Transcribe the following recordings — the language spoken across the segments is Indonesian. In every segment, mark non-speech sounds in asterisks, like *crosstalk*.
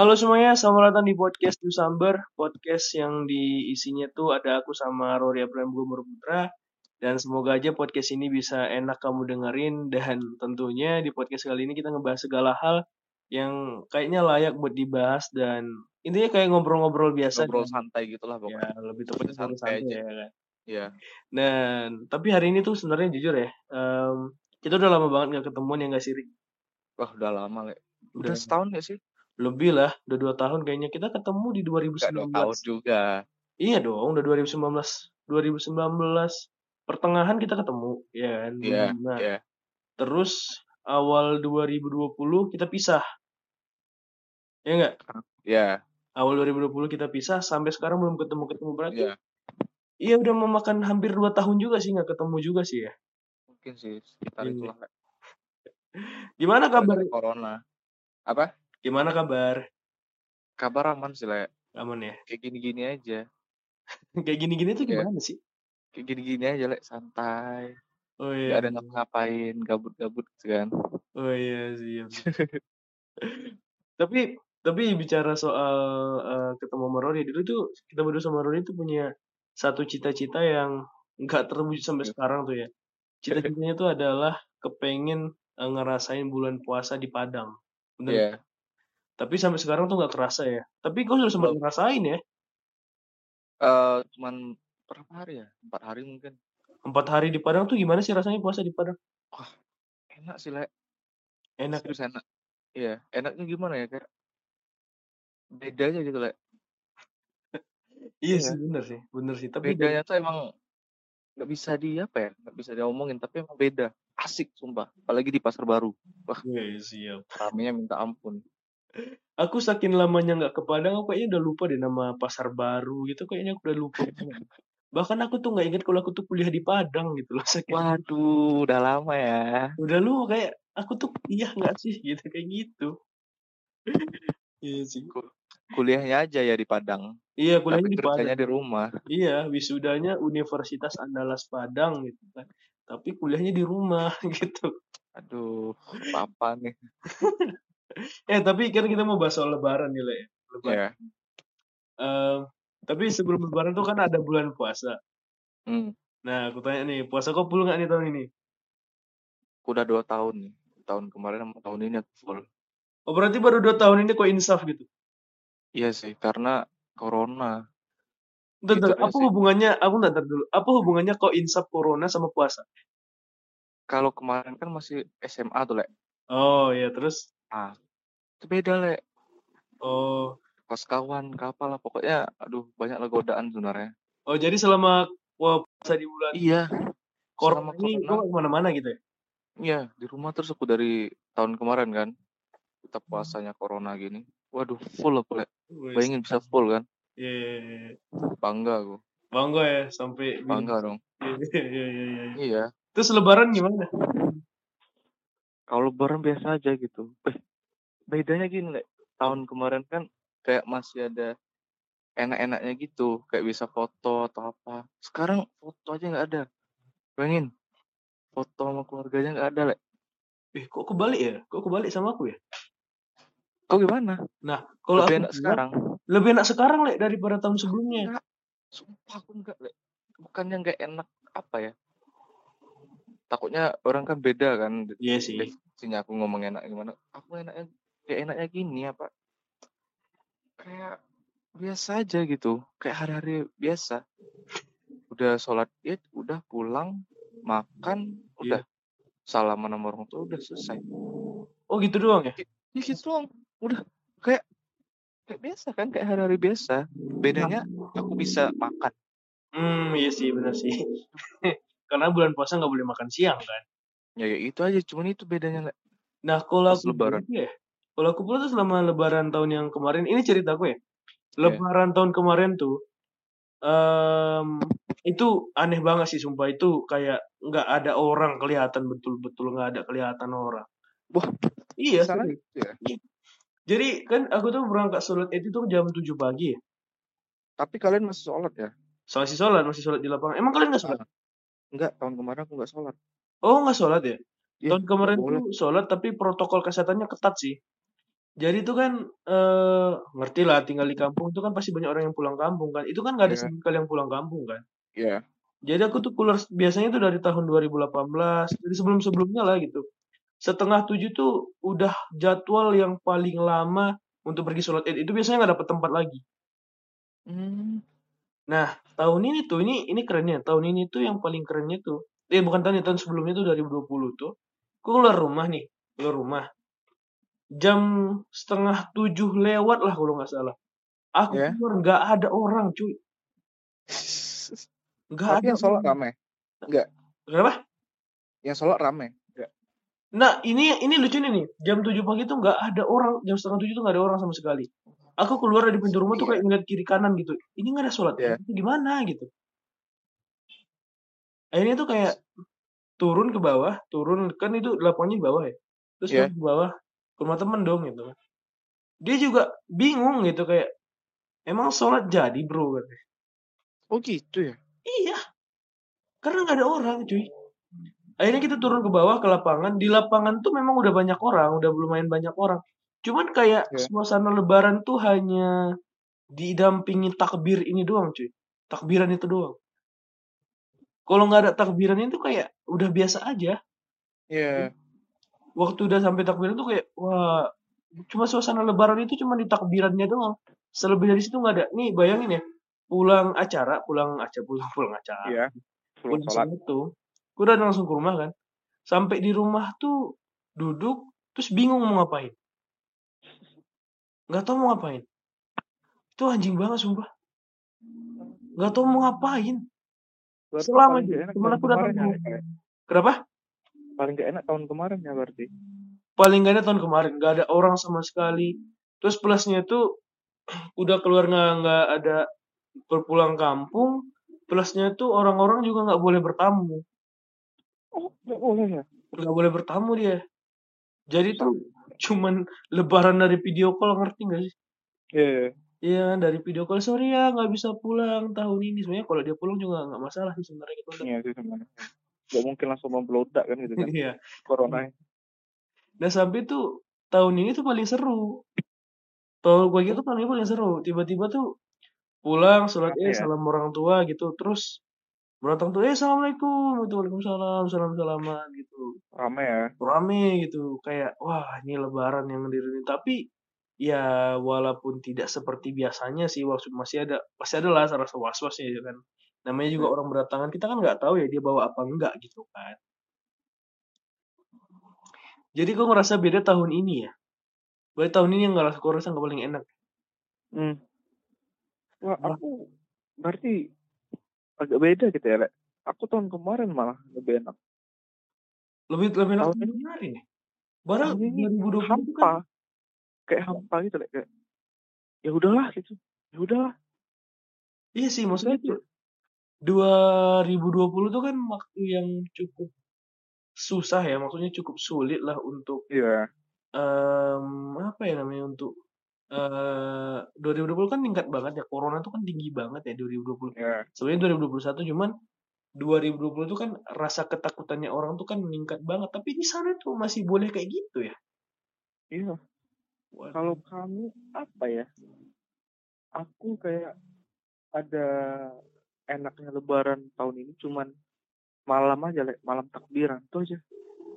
Halo semuanya, selamat datang di podcast Dusamber, podcast yang diisinya tuh ada aku sama Rory Abraham Gumur Putra, dan semoga aja podcast ini bisa enak kamu dengerin, dan tentunya di podcast kali ini kita ngebahas segala hal yang kayaknya layak buat dibahas, dan intinya kayak ngobrol-ngobrol biasa. Ngobrol dan- santai gitu lah Ya, pokoknya. lebih tepatnya Santai santai aja. ya kan. Iya. Dan, tapi hari ini tuh sebenarnya jujur ya, em, kita udah lama banget gak ketemuan ya gak sih? Wah, udah lama, Le. Udah Udah setahun ya sih? Lebih lah, udah dua tahun kayaknya. Kita ketemu di Enggak 2019. dua tahun juga. Iya dong, udah 2019. 2019 pertengahan kita ketemu, ya kan? Iya, 2005. iya. Terus awal 2020 kita pisah. Ya enggak? Iya, Awal 2020 kita pisah sampai sekarang belum ketemu-ketemu berarti. iya. Iya udah memakan hampir 2 tahun juga sih nggak ketemu juga sih ya. Mungkin sih sekitar Iya. itulah, Le. Gimana kabar? Corona. Apa? Gimana kabar? Kabar aman sih, Le. Aman ya? Kayak gini-gini aja. *laughs* Kayak gini-gini tuh Iya. gimana sih? Kayak gini-gini aja, Le. Santai. Oh iya. ada ngapa-ngapain, gabut-gabut gitu kan. Oh iya siap. *laughs* tapi tapi bicara soal eh, ketemu sama Rory dulu tuh kita berdua sama Rory tuh punya satu cita-cita yang nggak terwujud sampai Iya. sekarang tuh ya. *laughs* Cita-citanya tuh adalah kepengen eh, ngerasain bulan puasa di Padang. Bener. Iya. Tapi sampai sekarang tuh nggak kerasa ya. Tapi kau sudah sempat Belum. ngerasain ya. Eh, cuman berapa hari ya? Empat hari mungkin. Empat hari di Padang tuh gimana sih rasanya puasa di Padang? Enak sih, Le. Enak. Serius enak. Iya, enaknya gimana ya? Kayak beda aja gitu, Le. Iya Iya. sih bener sih, bener sih. Tapi bedanya tuh emang nggak bisa di apa ya nggak bisa diomongin tapi emang beda asik sumpah apalagi di pasar baru wah Iya, siap. ramenya minta ampun Aku saking lamanya nggak ke Padang, aku kayaknya udah lupa deh nama pasar baru gitu. Kayaknya aku udah lupa. banget. Bahkan aku tuh nggak ingat kalau aku tuh kuliah di Padang gitu loh. *laughs* Saking waduh udah lama ya udah lu kayak aku tuh kuliah nggak sih gitu kayak gitu. Iya sih. kuliahnya aja ya di Padang Iya tapi kuliahnya di kerjanya Padang. di rumah Iya wisudanya Universitas Andalas Padang gitu kan. Tapi kuliahnya di rumah *laughs* gitu. aduh apa nih *laughs* Eh tapi kan kita mau bahas soal Lebaran nih Le. Lebaran. ya Em, tapi sebelum Lebaran tuh kan ada bulan puasa. hmm. Nah aku tanya nih, puasa kau full nggak nih tahun ini? udah dua tahun nih tahun kemarin sama tahun ini aku full Oh berarti baru dua tahun ini kok insaf gitu? iya sih karena corona Bentar, Gitu apa sih. hubungannya? Aku ntar dulu. Apa hubungannya kok insaf corona sama puasa? kalau kemarin kan masih SMA tuh le Oh iya terus? Ah itu beda le Oh kos kawan kapal lah pokoknya aduh banyak lah godaan sebenarnya oh jadi selama wah, puasa di bulan iya corona ini corona kau nggak ke mana-mana gitu ya? Iya, di rumah terus aku dari tahun kemarin kan. Kita puasanya corona gini. Waduh, full aku, Le. Wes. Bayangin bisa full kan. Iya, iya, iya. Bangga aku. Bangga ya sampai Bangga dong. Iya, iya, iya, iya, iya. Iya. Terus Lebaran gimana? Kalau lebaran biasa aja gitu. Eh, bedanya gini, Le. Tahun kemarin kan kayak masih ada enak-enaknya gitu. Kayak bisa foto atau apa. Sekarang foto aja nggak ada. Bayangin. Foto sama keluarganya nggak ada, Le. Eh kok kebalik ya? Kok kebalik sama aku ya? Kok gimana? Nah kalau aku Lebih enak bilang, sekarang. lebih enak sekarang le daripada tahun sebelumnya. Enggak. Sumpah aku enggak, Le. Bukannya enggak enak apa ya? Takutnya orang kan beda kan Iya sih. definisinya aku ngomong enak gimana. Aku enaknya kayak enaknya gini apa? Kayak biasa aja gitu. Kayak hari-hari biasa. Udah sholat id, udah pulang, makan, udah salaman sama orang tua, udah selesai. Oh gitu doang ya? Ya gitu doang. Udah kayak kayak biasa kan, kayak hari-hari biasa. Bedanya aku bisa makan. Hmm, iya sih benar sih. *laughs* Karena bulan puasa nggak boleh makan siang kan. Ya, ya itu aja, cuman itu bedanya. Nah, kalau aku lebaran. ya, kalau aku pula tuh selama lebaran tahun yang kemarin, ini ceritaku ya. Iya. Lebaran tahun kemarin tuh, em itu aneh banget sih sumpah itu kayak nggak ada orang kelihatan betul-betul nggak ada kelihatan orang. Wah, Iya, Salah ya. Jadi kan aku tuh berangkat sholat itu jam 7 pagi ya. Tapi kalian masih sholat ya? Masih sholat, masih sholat di lapangan. Emang kalian nggak sholat? Enggak, tahun kemarin aku nggak sholat. Oh nggak sholat ya? Iya, Tahun kemarin tuh sholat tapi protokol kesehatannya ketat sih. Jadi itu kan eh ngerti lah tinggal di kampung itu kan pasti banyak orang yang pulang kampung kan. Itu kan nggak ada sama sekali yang pulang kampung kan. Iya. Jadi aku tuh keluar biasanya tuh dari tahun 2018, jadi sebelum-sebelumnya lah gitu. Setengah tujuh tuh udah jadwal yang paling lama untuk pergi sholat id. Itu biasanya nggak dapet tempat lagi. Hmm. Nah, tahun ini tuh, ini ini kerennya. Tahun ini tuh yang paling kerennya tuh, eh bukan tahun ini, tahun sebelumnya tuh 2020 tuh, aku keluar rumah nih, keluar rumah. Jam setengah tujuh lewat lah kalau nggak salah. Aku Ya. keluar nggak ada orang cuy. *laughs* Nggak Tapi ada yang sholat rame. Enggak. Kenapa? Yang sholat rame. Enggak. Nah, ini ini lucunya nih. Jam 7 pagi tuh nggak ada orang. Jam setengah tujuh tuh nggak ada orang sama sekali. Aku keluar dari pintu rumah tuh Iya. kayak ngeliat kiri kanan gitu. Ini nggak ada sholat. Itu gimana gitu. Akhirnya tuh kayak turun ke bawah, turun kan itu lapangannya di bawah ya. Terus turun ke bawah ke rumah temen dong gitu. Dia juga bingung gitu kayak emang sholat jadi bro katanya. Oh gitu ya. Iya. Karena nggak ada orang cuy. Akhirnya kita turun ke bawah ke lapangan. Di lapangan tuh memang udah banyak orang, udah lumayan banyak orang. Cuman kayak Iya. suasana lebaran tuh hanya didampingi takbir ini doang cuy. Takbiran itu doang. Kalau nggak ada takbiran itu kayak udah biasa aja. Iya. Waktu udah sampai takbiran tuh kayak wah cuma suasana lebaran itu cuma di takbirannya doang. Selebih dari situ nggak ada. Nih bayangin ya, pulang acara, pulang acara, pulang pulang acara. Iya. Belum pulang sholat. tuh, gue udah langsung ke rumah kan. Sampai di rumah tuh duduk, terus bingung mau ngapain. Gak tau mau ngapain. Itu anjing banget sumpah. Gak tau mau ngapain. Berarti Selama itu, enak tahun aku datang ya. Kenapa? Paling gak enak tahun kemarin ya berarti. Paling gak ada tahun kemarin, gak ada orang sama sekali. Terus plusnya tuh udah keluar nggak nggak ada berpulang kampung. Plusnya tuh orang-orang juga nggak boleh bertamu, Oh, gak boleh ya. nggak boleh bertamu dia. Jadi tuh cuman lebaran dari video call ngerti gak sih? Iya. Iya kan dari video call sorry ya nggak bisa pulang tahun ini sebenarnya kalau dia pulang juga nggak masalah sih sebenarnya gitu Iya sih sebenarnya. Gak mungkin langsung membelodak kan gitu kan. Iya. Corona. Nah sampai tuh tahun ini tuh paling seru. Tahun gue gitu ini paling seru. Tiba-tiba tuh pulang sholat eh ya? salam orang tua gitu terus berdatang tuh eh assalamualaikum gitu waalaikumsalam salam salaman gitu Rame ya. rame gitu kayak wah ini lebaran yang diri tapi ya walaupun tidak seperti biasanya sih waktu masih ada pasti ada lah rasa was was ya kan namanya juga Hmm. orang berdatangan kita kan nggak tahu ya dia bawa apa enggak gitu kan jadi gue ngerasa beda tahun ini ya Berarti tahun ini yang nggak rasa gue rasa nggak paling enak Hmm. Wah. aku berarti agak beda gitu ya, Lek. Aku tahun kemarin malah lebih enak. lebih lebih enak Tahun kemarin ya Barang ini 2020 itu hampa. kan Kayak hampa gitu, Lek. Kayak, ya udahlah gitu. Ya udahlah. iya sih maksudnya tuh 2020 tuh kan waktu yang cukup susah ya maksudnya cukup sulit lah untuk Iya. em, apa ya namanya untuk eh 2020 kan tingkat banget ya corona tuh kan tinggi banget ya 2020 Iya. sebenarnya 2021 cuman 2020 tuh kan rasa ketakutannya orang tuh kan meningkat banget tapi di sana tuh masih boleh kayak gitu ya Iya. Waduh. Kalau kamu apa ya? Aku kayak ada enaknya lebaran tahun ini cuman malam aja, Lek. Malam takbiran. Itu aja.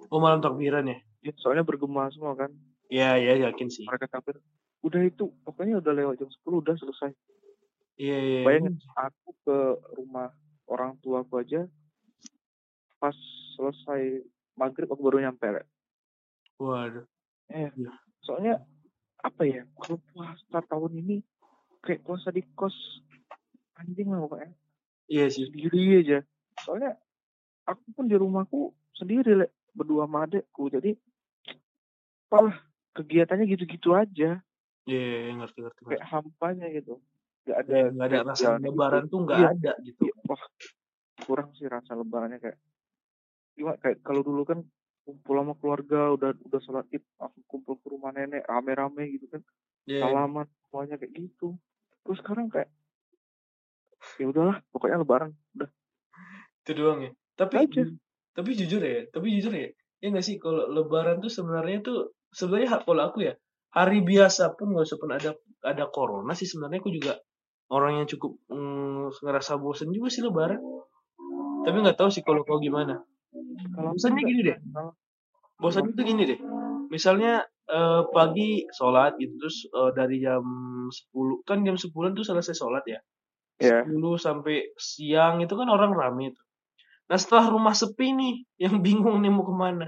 oh malam takbiran ya Ya, soalnya bergema semua kan. ya ya yakin sih Mereka takbir. Udah itu, pokoknya udah lewat jam 10 udah selesai. iya iya Bayangin, aku ke rumah orang tuaku aja pas selesai maghrib aku baru nyampe waduh Eh, soalnya apa ya? Kalau puasa tahun ini kayak puasa di kos anjing lah pokoknya. iya sih Sendiri aja. Soalnya aku pun di rumahku sendiri Lek, berdua sama adekku. Jadi malah kegiatannya gitu-gitu aja. Iya iya, iya, ngerti ngerti ngerti. Kayak hampanya gitu. Gak ada Kayak nggak ada rasa gitu. lebaran tuh nggak Iya. ada gitu Iya, wah kurang sih rasa lebarannya kayak gimana kayak kalau dulu kan kumpul sama keluarga udah udah sholat id langsung kumpul ke rumah nenek rame-rame gitu kan Iya, iya. salaman semuanya kayak gitu terus sekarang kayak ya udahlah pokoknya lebaran udah itu doang ya tapi Aja. tapi jujur ya tapi jujur ya ya nggak sih kalau lebaran tuh sebenarnya tuh sebenarnya ha- kalau aku ya hari biasa pun nggak usah pun ada ada corona sih sebenarnya. Aku juga orang yang cukup mm, ngerasa bosen juga sih lebaran. Tapi nggak tahu sih kalau kau gimana. Kalau bosannya nggak gini deh. bosannya tuh gini deh. Misalnya eh, pagi sholat gitu terus eh, dari jam 10 kan jam 10 tuh selesai sholat ya. Ya. 10 sampai siang itu kan orang rame tuh. Nah setelah rumah sepi nih yang *laughs* bingung nih mau ke mana.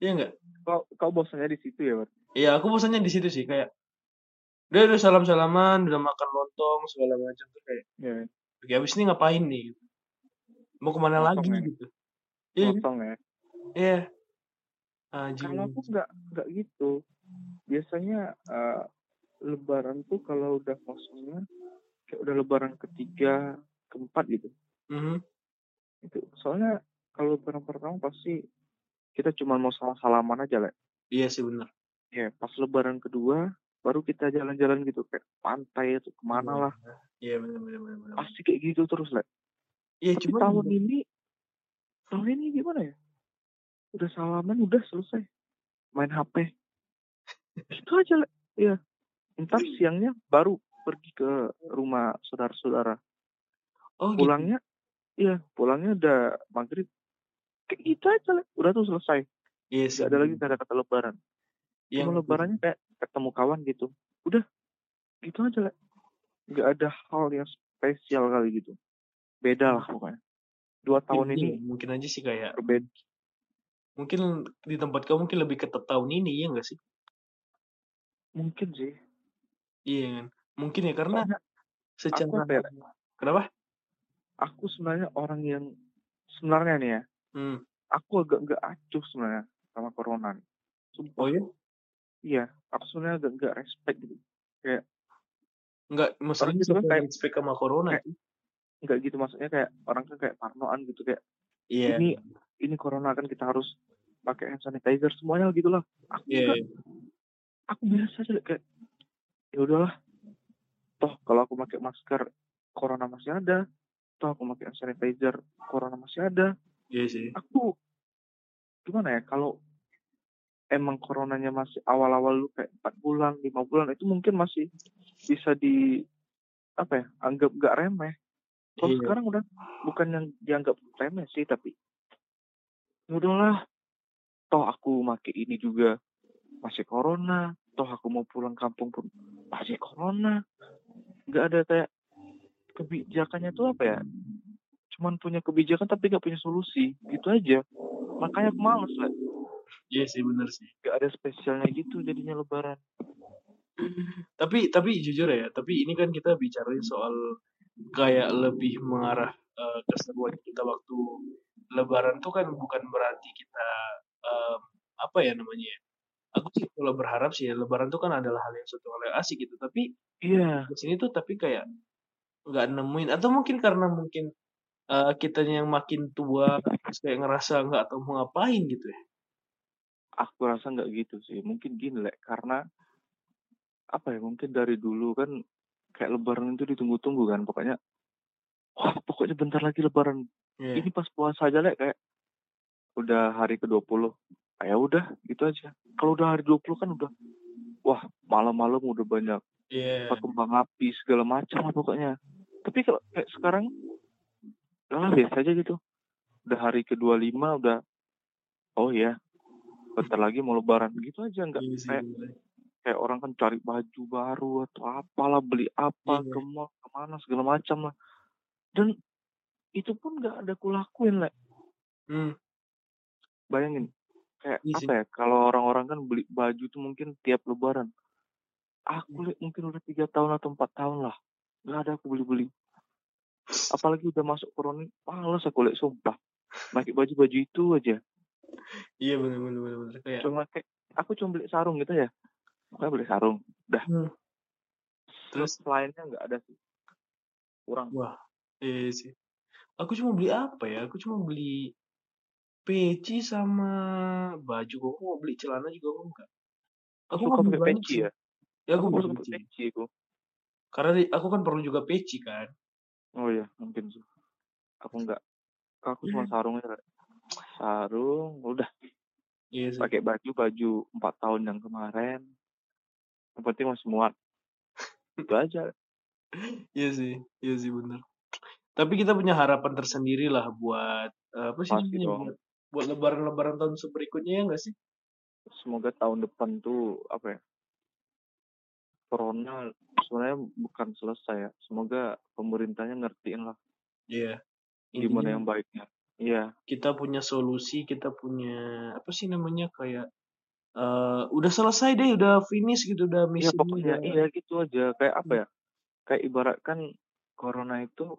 Iya nggak Kau kau bosannya di situ ya, Bang? Iya, aku bosannya di situ sih kayak udah udah salam salaman, udah makan lontong segala macam tuh kayak Ya. oke habis ini ngapain nih? gitu. Mau ke mana lagi ya. gitu? Iya, Potong ya. iya. Anjing. Kalau aku nggak nggak gitu. Biasanya eh, Lebaran tuh kalau udah kosongnya kayak udah Lebaran ketiga, keempat gitu. Mhm. Itu soalnya kalau Lebaran pertama pasti kita cuma mau salam salaman aja lah. Iya sih benar. Ya, pas Lebaran kedua baru kita jalan-jalan gitu kayak pantai atau ke mana lah. Iya benar benar. Pasti kayak gitu terus lah. Iya cuma tahun ini tahun ini gimana ya? Udah salaman udah selesai. Main HP. *laughs* Itu aja lah. Iya. Ntar siangnya baru pergi ke rumah saudara-saudara. oh gitu. Pulangnya iya, pulangnya udah maghrib. Kayak gitu aja lah. Udah tuh selesai. Iya sih. Gak ada lagi kata-kata lebaran. Yang Cuma lebarannya kayak ketemu kawan gitu. Udah. Gitu aja lah. Gak ada hal yang spesial kali gitu. Beda lah pokoknya. Dua tahun ini Iya, mungkin aja sih kayak berbeda. mungkin di tempat kamu mungkin lebih ketat tahun ini ya enggak sih? Mungkin sih. Iya kan. Mungkin ya karena Soalnya secara apa ya? kenapa? aku sebenarnya orang yang sebenarnya nih ya, Hmm. aku agak nggak acuh sebenarnya sama corona. nih. Sumpah. Oh ya? Iya, aku sebenarnya agak nggak respect gitu. Enggak, masalahnya gitu kan siapa kayak- yang expect sama corona kayak-? Nggak gitu maksudnya kayak orang kan kayak parnoan gitu kayak Iya. ini ini corona kan kita harus pakai hand sanitizer semuanya gitu lah. Aku Iya. nggak, aku biasa aja kayak ya udahlah. Toh kalau aku pakai masker corona masih ada. Toh aku pakai hand sanitizer corona masih ada. Iya sih. aku gimana ya kalau emang coronanya masih awal-awal lu kayak empat bulan lima bulan itu mungkin masih bisa di apa ya anggap gak remeh kalau Iya. sekarang udah bukan yang dianggap remeh sih tapi udahlah toh aku make ini juga masih corona toh aku mau pulang kampung pun masih corona nggak ada kayak kebijakannya tuh apa ya cuman punya kebijakan tapi nggak punya solusi gitu aja makanya aku males lah Iya sih benar sih. nggak ada spesialnya gitu jadinya lebaran *laughs* Tapi tapi jujur ya, tapi ini kan kita bicarain soal kayak lebih mengarah eh, keseruan kita waktu Lebaran tuh kan bukan berarti kita em, apa ya namanya ya. Aku sih kalau berharap sih ya, Lebaran tuh kan adalah hal yang suatu hal yang asik gitu. Tapi iya di sini tuh tapi kayak nggak nemuin atau mungkin karena mungkin eh, kitanya yang makin tua terus kayak ngerasa nggak tahu mau ngapain gitu ya. aku rasa nggak gitu sih mungkin gini lek karena apa ya mungkin dari dulu kan kayak lebaran itu ditunggu-tunggu kan pokoknya wah pokoknya bentar lagi lebaran Iya. ini pas puasa aja lek kayak udah hari ke 20 ah, ya udah gitu aja kalau udah hari 20 kan udah wah malam-malam udah banyak Iya. apa kembang api segala macam lah pokoknya tapi kalau kayak sekarang lah biasa aja gitu. Udah hari ke 25 udah oh ya bentar lagi mau lebaran. Gitu aja nggak Iya kayak bener. kayak orang kan cari baju baru atau apalah beli apa Iya. ke mall ke mana segala macam lah. Dan itu pun nggak ada kulakuin lah Hmm. bayangin kayak Iya apa ya kalau orang-orang kan beli baju tuh mungkin tiap lebaran. Aku lihat mungkin udah tiga tahun atau empat tahun lah nggak ada aku beli-beli apalagi udah masuk corona males aku lihat sumpah pakai baju-baju itu aja Iya benar benar benar benar kayak cuma kayak aku cuma beli sarung gitu ya pokoknya beli sarung dah Hmm. terus lainnya nggak ada sih kurang Wah, iya sih. Aku cuma beli apa ya? Aku cuma beli peci sama baju. Aku mau beli celana juga aku enggak. Aku suka beli pakai banyak peci ya Ya aku aku beli suka peci. pakai peci aku Karena aku kan perlu juga peci kan. Oh iya mungkin sih aku nggak aku cuma Hmm. sarung aja sarung udah Iya sih. pakai baju baju empat tahun yang kemarin yang penting masih muat itu *laughs* aja Iya sih, iya sih benar. Tapi kita punya harapan tersendiri lah buat eh, apa sih buat buat lebaran-lebaran tahun berikutnya ya nggak sih? semoga tahun depan tuh apa ya corona sebenarnya bukan selesai ya. Semoga pemerintahnya ngertiin lah Iya. gimana Intinya yang baiknya. Iya. kita punya solusi, kita punya apa sih namanya kayak eh udah selesai deh, udah finish gitu, udah iya misinya pokoknya udah. iya gitu aja. Kayak apa ya? Kayak ibaratkan corona itu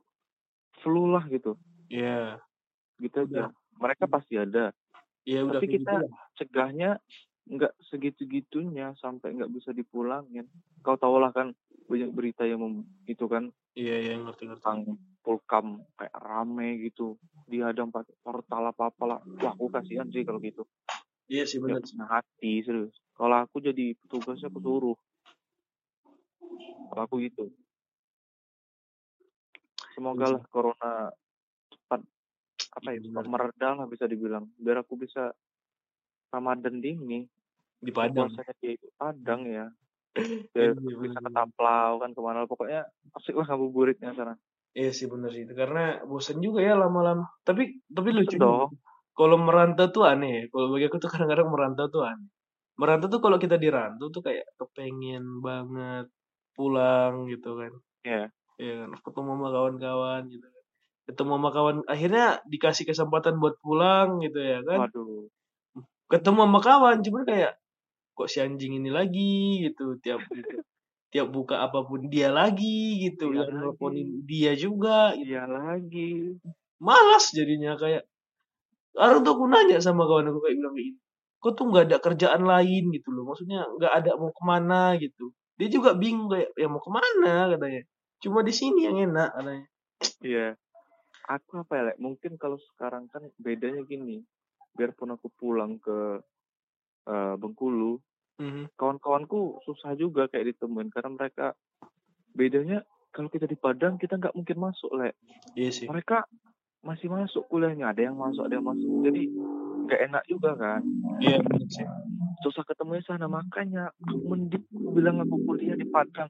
flu lah gitu. Iya, gitu udah. Aja mereka pasti ada. Ya udah tapi gitu kita lah. cegahnya nggak segitu-gitunya sampai nggak bisa dipulangin. Kau tahu lah kan banyak berita yang mem- itu kan. Iya, iya ngerti-ngerti. tentang pulkam kayak rame gitu. Dihadang pakai portal apa apalah wah aku kasihan sih kalau gitu. Iya sih benar punya hati serius. Kalau aku jadi petugasnya aku suruh. Kalau aku gitu. Semoga Iya lah corona cepat apa ya cepat benar. mereda lah bisa dibilang. Biar aku bisa Ramadan di ini Di Padang. puasanya di Padang ya biar Iya, bisa benar. ke Taplau kan ke mana pokoknya asik lah ngabuburitnya sana Iya sih benar sih itu karena bosan juga ya lama-lama. Tapi tapi lucu dong. Kalau merantau tuh aneh. ya. Kalau bagi aku tuh kadang-kadang merantau tuh aneh. Merantau tuh kalau kita di rantau tuh kayak kepengen banget pulang gitu kan. ya Ya kan, ketemu sama kawan-kawan gitu kan. Ketemu sama kawan, akhirnya dikasih kesempatan buat pulang gitu ya kan. waduh Ketemu sama kawan, cuman kayak kok si anjing ini lagi? gitu. Tiap gitu. tiap buka apa pun dia lagi gitu. Dia yang nelponin dia juga gitu. iya lagi. Malas jadinya kayak orang tuh aku nanya sama kawan aku kayak bilang gitu. Kok tuh nggak ada kerjaan lain? gitu loh. Maksudnya nggak ada mau ke mana? gitu. Dia juga bingung kayak ya mau ke mana? katanya. Cuma di sini yang enak katanya. Iya. Aku apa ya, Lek? Mungkin kalau sekarang kan bedanya gini. Biarpun aku pulang ke eh, Bengkulu, Mhm. kawan-kawanku susah juga kayak ditemuin karena mereka bedanya kalau kita di Padang kita nggak mungkin masuk, Lek. iya sih Mereka masih masuk kuliahnya, ada yang masuk, ada yang masuk. Jadi nggak enak juga kan. iya bener sih Susah ketemu di sana makanya mending bilang aku kuliah di Padang.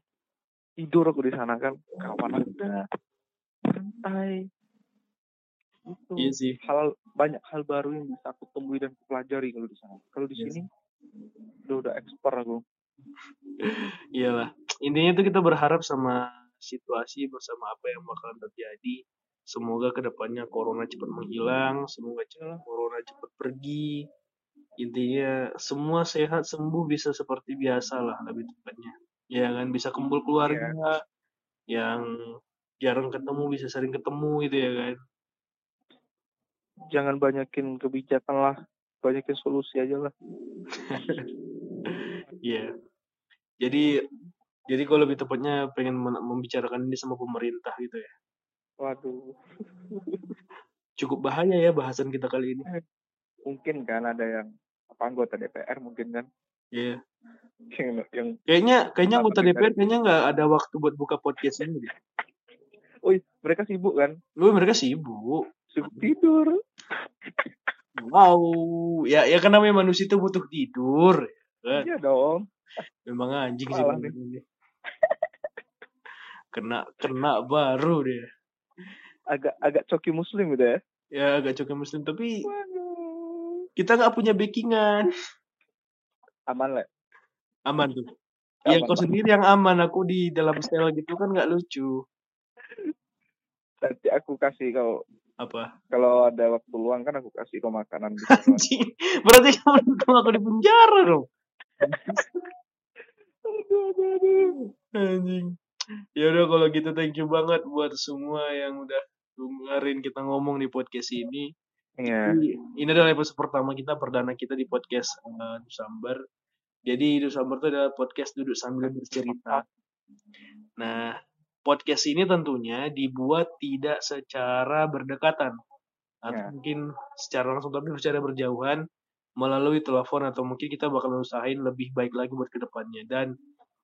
Tidur aku di sana kan, kawan ada, santai. Itu iya sih hal banyak hal baru yang bisa aku temui dan pelajari kalau di sana. Kalau di Yes. sini udah udah ekspor aku. iyalah. Intinya tuh kita berharap sama situasi bersama apa yang bakalan terjadi. Semoga ke depannya corona cepat menghilang semoga cepat corona cepat pergi. Intinya semua sehat sembuh bisa seperti biasa lah lebih tepatnya. Ya kan bisa kumpul keluarga yang jarang ketemu bisa sering ketemu gitu ya kan. Jangan banyakin kebijakan lah, banyakin solusi aja lah. *laughs* Iya. Jadi jadi kalau lebih tepatnya pengen membicarakan ini sama pemerintah gitu ya. Waduh, Cukup bahaya ya bahasan kita kali ini. mungkin kan ada yang apa anggota DPR mungkin kan Iya. yang, yang Kayaknya kayaknya anggota DPR kayaknya nggak ada waktu buat buka podcast ini. deh. Woi, mereka sibuk kan? Lu mereka sibuk. Sibuk tidur. Wow. Ya ya kan namanya manusia itu butuh tidur. Kan? Iya dong. Memang anjing sih. Ini. kena kena baru dia. Agak agak coki muslim gitu ya. Ya agak cukup muslim tapi Waduh. kita nggak punya backingan. Aman lah. Aman tuh. Ya Aman, kau sendiri yang aman. Aku di dalam sel gitu kan nggak lucu. Nanti aku kasih kau Apa? kalau ada waktu luang kan aku kasih kau makanan. *laughs* Anjing. Berarti *laughs* kamu aku di penjara dong. aduh, aduh, aduh. Anjing. Ya udah kalau gitu thank you banget buat semua yang udah dengerin kita ngomong di podcast ini. Iya. Ini- Ini adalah episode pertama kita perdana kita di podcast uh, Dusamber. Jadi Dusamber itu adalah podcast duduk sambil bercerita. Nah, podcast ini tentunya dibuat tidak secara berdekatan atau Ya. mungkin secara langsung tapi secara berjauhan melalui telepon atau mungkin kita bakal usahain lebih baik lagi buat ke depannya dan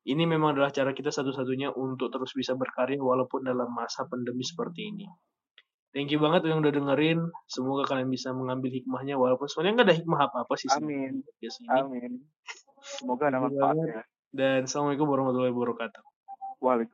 ini memang adalah cara kita satu-satunya untuk terus bisa berkarya walaupun dalam masa pandemi seperti ini. Thank you banget yang udah dengerin. Semoga kalian bisa mengambil hikmahnya walaupun sebenarnya nggak ada hikmah apa-apa sih Amin. ini. Amin. Semoga ada manfaatnya. Dan assalamualaikum warahmatullahi wabarakatuh. Waalaikumsalam.